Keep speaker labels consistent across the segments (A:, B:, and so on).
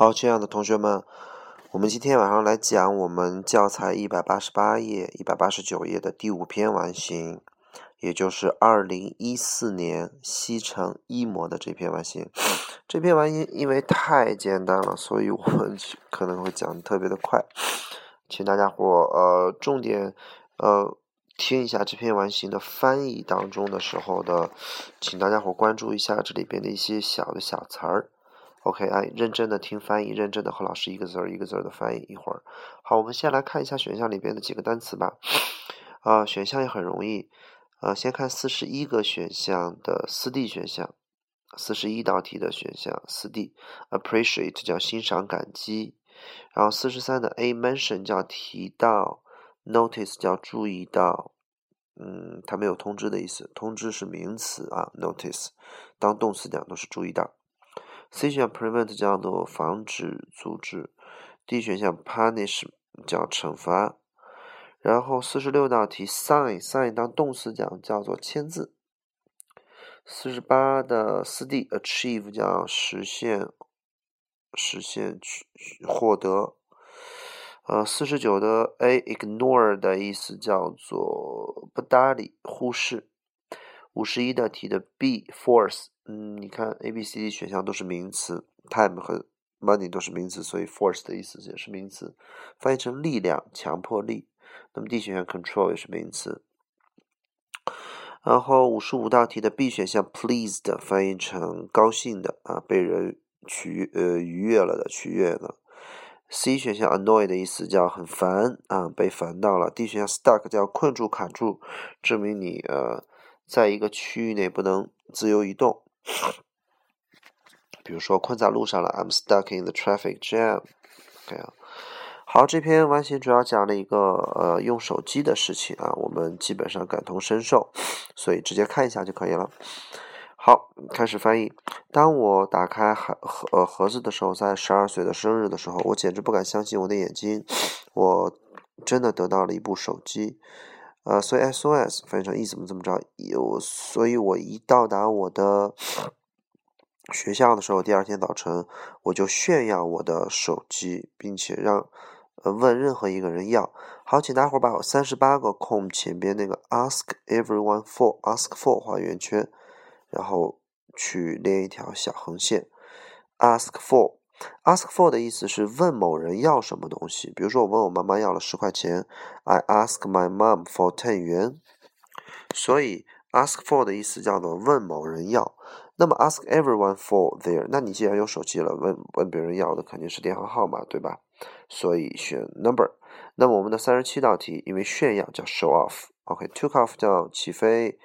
A: 好，亲爱的同学们，我们今天晚上来讲我们教材一百八十八页、一百八十九页的第五篇完形，也就是二零一四年西城一模的这篇完形。这篇完形因为太简单了，所以我们可能会讲的特别的快，请大家伙呃重点呃听一下这篇完形的翻译当中的时候的，请大家伙关注一下这里边的一些小的小词儿。OK，哎，认真的听翻译，认真的和老师一个字儿一个字儿的翻译一会儿。好，我们先来看一下选项里边的几个单词吧。啊，选项也很容易。呃，先看四十一个选项的四 D 选项，四十一道题的选项四 D，appreciate 叫欣赏感激。然后四十三的 A mention 叫提到，notice 叫注意到。嗯，它没有通知的意思，通知是名词啊，notice 当动词讲都是注意到。C 选项 prevent 叫做防止、阻止；D 选项 punish 叫惩罚。然后四十六道题 sign sign 当动词讲叫做签字。四十八的四 D achieve 叫实现、实现、去获得。呃，四十九的 A ignore 的意思叫做不搭理、忽视。五十一道题的 B force。嗯，你看 A、B、C、D 选项都是名词，time 和 money 都是名词，所以 force 的意思也是名词，翻译成力量、强迫力。那么 D 选项 control 也是名词。然后五十五道题的 B 选项 pleased 翻译成高兴的啊，被人取呃愉悦了的，取悦了。C 选项 annoy 的意思叫很烦啊，被烦到了。D 选项 stuck 叫困住、卡住，证明你呃在一个区域内不能自由移动。比如说困在路上了，I'm stuck in the traffic jam。OK，好，这篇完形主要讲了一个呃用手机的事情啊，我们基本上感同身受，所以直接看一下就可以了。好，开始翻译。当我打开盒盒盒子的时候，在十二岁的生日的时候，我简直不敢相信我的眼睛，我真的得到了一部手机。呃，所以 SOS 翻译成一怎么怎么着，有，所以我一到达我的学校的时候，第二天早晨我就炫耀我的手机，并且让呃问任何一个人要。好，请大伙儿把我三十八个空前边那个 Ask everyone for Ask for 画圆圈，然后去连一条小横线，Ask for。Ask for 的意思是问某人要什么东西，比如说我问我妈妈要了十块钱，I ask my mom for ten 元。所以 ask for 的意思叫做问某人要。那么 ask everyone for their，那你既然有手机了，问问别人要的肯定是电话号码，对吧？所以选 number。那么我们的三十七道题，因为炫耀叫 show off，OK，took off 叫起飞。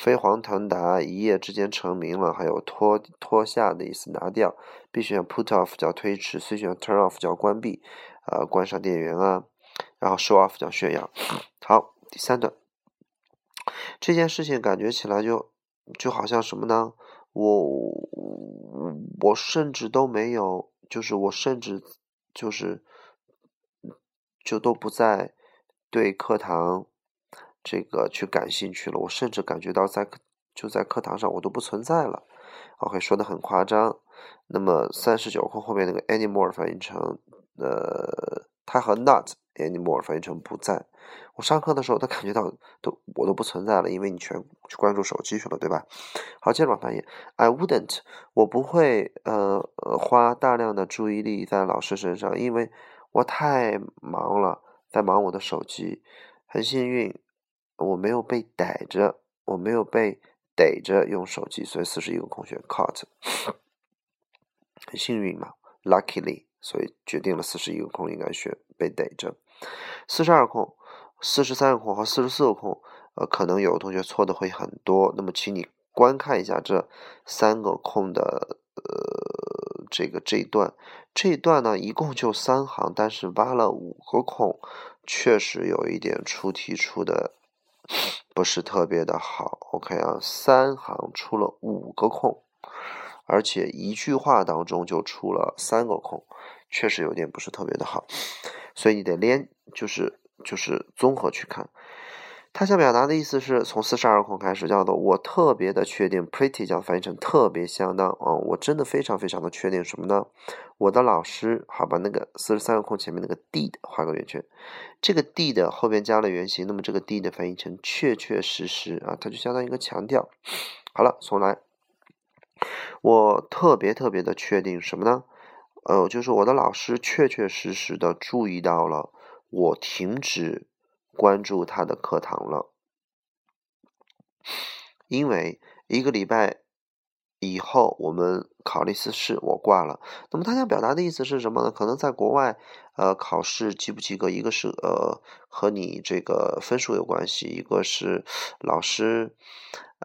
A: 飞黄腾达，一夜之间成名了。还有脱脱下的意思，拿掉。B 选项 put off 叫推迟，C 选项 turn off 叫关闭，呃，关上电源啊。然后 show off 叫炫耀。好，第三段，这件事情感觉起来就就好像什么呢？我我甚至都没有，就是我甚至就是就都不在对课堂。这个去感兴趣了，我甚至感觉到在就在课堂上我都不存在了。OK，说的很夸张。那么三十九空后面那个 anymore 翻译成呃，它和 not anymore 翻译成不在。我上课的时候都感觉到都我都不存在了，因为你全去关注手机去了，对吧？好，接着往翻译。I wouldn't，我不会呃花大量的注意力在老师身上，因为我太忙了，在忙我的手机。很幸运。我没有被逮着，我没有被逮着用手机，所以四十一个空选 caught，很幸运嘛，luckily，所以决定了四十一个空应该选被逮着。四十二空、四十三个空和四十四个空，呃，可能有同学错的会很多。那么，请你观看一下这三个空的呃这个这一段，这一段呢一共就三行，但是挖了五个空，确实有一点出题出的。不是特别的好，OK 啊，三行出了五个空，而且一句话当中就出了三个空，确实有点不是特别的好，所以你得连，就是就是综合去看。他想表达的意思是从四十二空开始，叫做我特别的确定，pretty 将翻译成特别相当啊，我真的非常非常的确定什么呢？我的老师，好吧，那个四十三个空前面那个 did 画个圆圈，这个 did 后边加了原形，那么这个 did 翻译成确确实实啊，它就相当于一个强调。好了，重来，我特别特别的确定什么呢？呃，就是我的老师确确实实的注意到了我停止。关注他的课堂了，因为一个礼拜以后我们考了一次试，我挂了。那么他想表达的意思是什么呢？可能在国外，呃，考试及不及格，一个是呃和你这个分数有关系，一个是老师。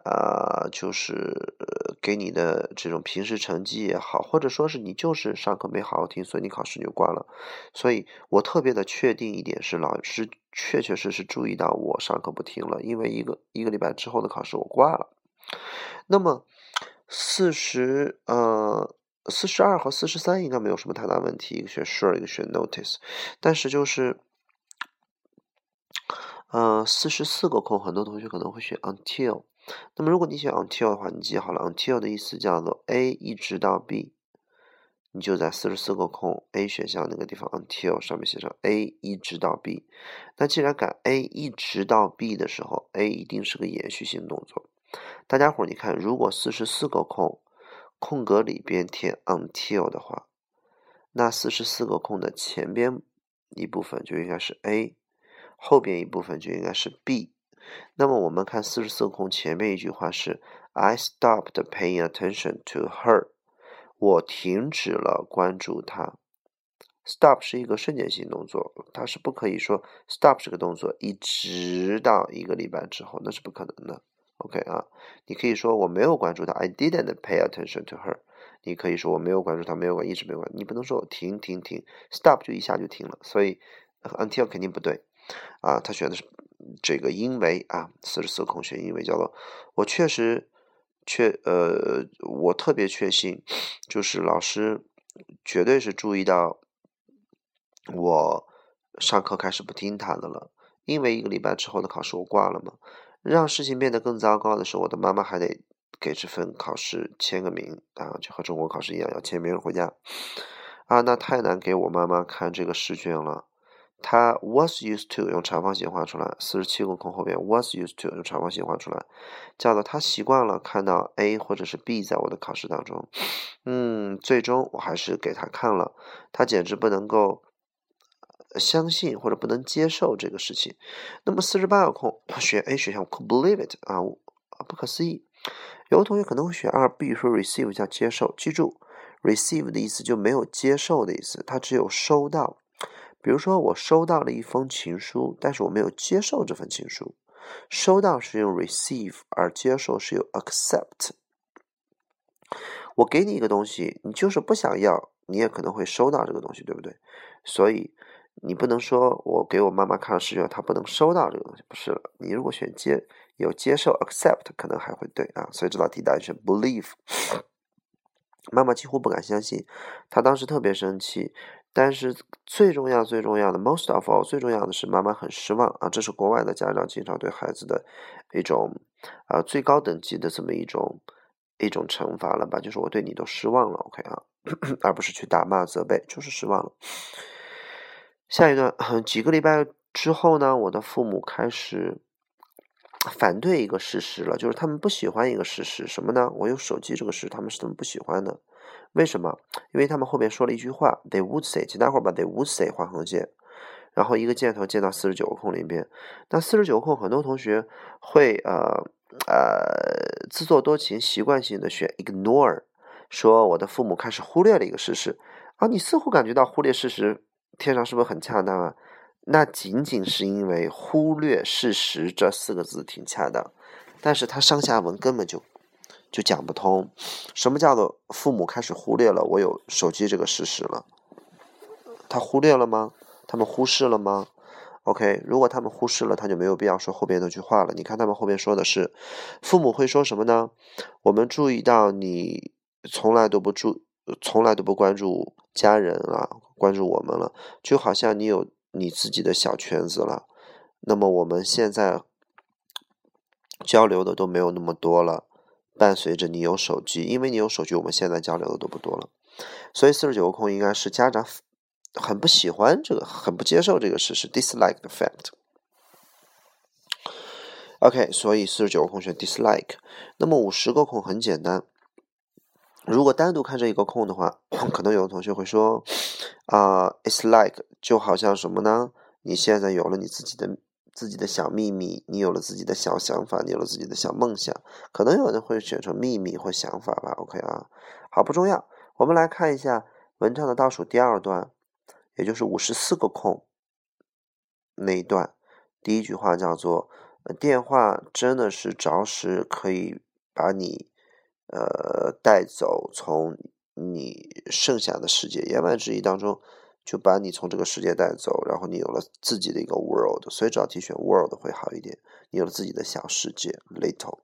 A: 呃，就是给你的这种平时成绩也好，或者说是你就是上课没好好听，所以你考试你就挂了。所以我特别的确定一点是，老师确确实实注意到我上课不听了，因为一个一个礼拜之后的考试我挂了。那么四十呃四十二和四十三应该没有什么太大问题，一个选 sure，一个选 notice，但是就是呃四十四个空，很多同学可能会选 until。那么，如果你选 until 的话，你记好了，until 的意思叫做 A 一直到 B，你就在四十四个空 A 选项那个地方 until 上面写上 A 一直到 B。那既然改 A 一直到 B 的时候，A 一定是个延续性动作。大家伙儿，你看，如果四十四个空空格里边填 until 的话，那四十四个空的前边一部分就应该是 A，后边一部分就应该是 B。那么我们看四十四空前面一句话是 I stopped paying attention to her，我停止了关注她。Stop 是一个瞬间性动作，它是不可以说 stop 这个动作一直到一个礼拜之后，那是不可能的。OK 啊，你可以说我没有关注她，I didn't pay attention to her。你可以说我没有关注她，没有关，一直没有关，你不能说停停停，stop 就一下就停了，所以 until 肯定不对啊，他选的是。这个因为啊，四十四空选因为叫做我确实确呃，我特别确信，就是老师绝对是注意到我上课开始不听他的了，因为一个礼拜之后的考试我挂了嘛。让事情变得更糟糕的是，我的妈妈还得给这份考试签个名啊，就和中国考试一样要签名回家啊，那太难给我妈妈看这个试卷了。他 was used to 用长方形画出来，四十七个空后边 was used to 用长方形画出来，叫做他习惯了看到 A 或者是 B 在我的考试当中。嗯，最终我还是给他看了，他简直不能够相信或者不能接受这个事情。那么四十八个空选 A 选项，could believe it 啊，不可思议。有的同学可能会选二 B 说 receive 叫接受，记住 receive 的意思就没有接受的意思，它只有收到。比如说，我收到了一封情书，但是我没有接受这份情书。收到是用 receive，而接受是用 accept。我给你一个东西，你就是不想要，你也可能会收到这个东西，对不对？所以你不能说我给我妈妈看了试卷，她不能收到这个东西，不是了。你如果选接，有接受 accept，可能还会对啊。所以这道题答案是 believe。妈妈几乎不敢相信，她当时特别生气。但是最重要、最重要的，most of all，最重要的是妈妈很失望啊！这是国外的家长经常对孩子的一种啊最高等级的这么一种一种惩罚了吧？就是我对你都失望了，OK 啊，而不是去打骂责备，就是失望了。下一段，几个礼拜之后呢，我的父母开始反对一个事实了，就是他们不喜欢一个事实，什么呢？我有手机这个事，他们是怎么不喜欢的。为什么？因为他们后面说了一句话，they would say，请大伙儿把 they would say 画横线，然后一个箭头箭到四十九个空里边。那四十九个空，很多同学会呃呃自作多情，习惯性的选 ignore，说我的父母开始忽略了一个事实。啊，你似乎感觉到忽略事实，天上是不是很恰当啊？那仅仅是因为忽略事实这四个字挺恰当，但是它上下文根本就。就讲不通，什么叫做父母开始忽略了我有手机这个事实了？他忽略了吗？他们忽视了吗？OK，如果他们忽视了，他就没有必要说后边那句话了。你看他们后边说的是，父母会说什么呢？我们注意到你从来都不注，从来都不关注家人了，关注我们了，就好像你有你自己的小圈子了。那么我们现在交流的都没有那么多了。伴随着你有手机，因为你有手机，我们现在交流的都不多了。所以四十九个空应该是家长很不喜欢这个，很不接受这个事实，dislike the fact。OK，所以四十九个空选 dislike。那么五十个空很简单，如果单独看这一个空的话，可能有的同学会说啊，it's like 就好像什么呢？你现在有了你自己的自己的小秘密，你有了自己的小想法，你有了自己的小梦想，可能有人会选成秘密或想法吧。OK 啊，好不重要。我们来看一下文章的倒数第二段，也就是五十四个空那一段，第一句话叫做。电话真的是着实可以把你，呃，带走从你剩下的世界，言外之意当中，就把你从这个世界带走，然后你有了自己的一个 world，所以找题选 world 会好一点，你有了自己的小世界 little，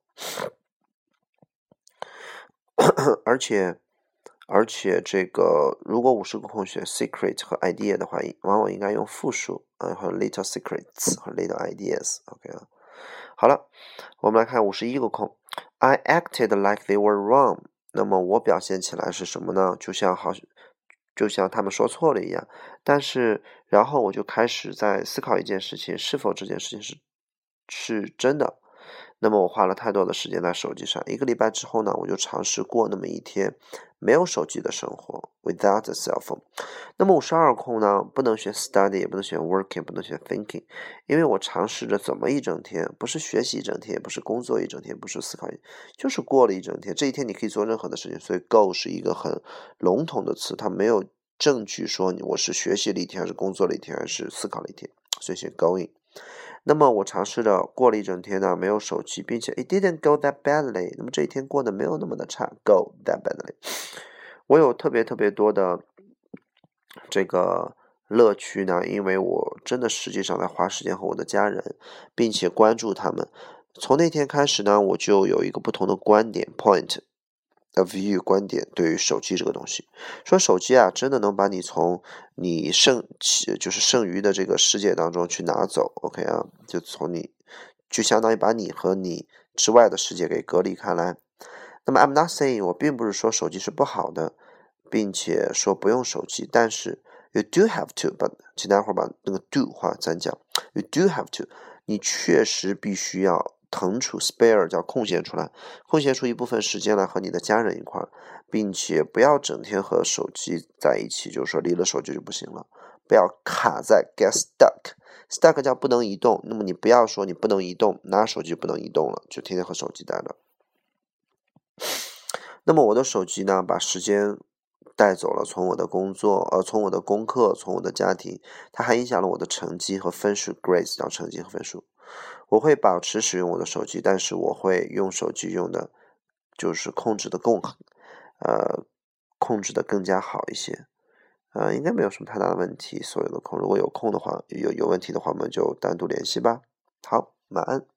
A: 而且。而且这个，如果五十个空选 secret 和 idea 的话，往往应该用复数啊，和 little secrets 和 little ideas，OK 啊。好了，我们来看五十一个空，I acted like they were wrong。那么我表现起来是什么呢？就像好，就像他们说错了一样。但是，然后我就开始在思考一件事情：是否这件事情是是真的？那么我花了太多的时间在手机上。一个礼拜之后呢，我就尝试过那么一天没有手机的生活，without a cell phone。那么五十二空呢，不能选 study，也不能选 working，不能选 thinking，因为我尝试着怎么一整天，不是学习一整天，也不是工作一整天，不是思考，就是过了一整天。这一天你可以做任何的事情，所以 go 是一个很笼统的词，它没有证据说你我是学习了一天，还是工作了一天，还是思考了一天，所以选 going。那么我尝试着过了一整天呢，没有手机，并且 it didn't go that badly。那么这一天过得没有那么的差，go that badly。我有特别特别多的这个乐趣呢，因为我真的实际上在花时间和我的家人，并且关注他们。从那天开始呢，我就有一个不同的观点 point。的 view 观点对于手机这个东西，说手机啊，真的能把你从你剩就是剩余的这个世界当中去拿走，OK 啊，就从你就相当于把你和你之外的世界给隔离开来。那么 I'm not saying 我并不是说手机是不好的，并且说不用手机，但是 you do have to，把请待会儿把那个 do 话暂讲，you do have to，你确实必须要。腾出 spare 叫空闲出来，空闲出一部分时间来和你的家人一块儿，并且不要整天和手机在一起，就是说离了手机就不行了，不要卡在 get stuck，stuck 叫不能移动，那么你不要说你不能移动，拿手机不能移动了，就天天和手机待着。那么我的手机呢，把时间带走了，从我的工作，呃，从我的功课，从我的家庭，它还影响了我的成绩和分数，grades 叫成绩和分数。我会保持使用我的手机，但是我会用手机用的，就是控制的更，呃，控制的更加好一些，呃，应该没有什么太大的问题。所有的空，如果有空的话，有有问题的话，我们就单独联系吧。好，晚安。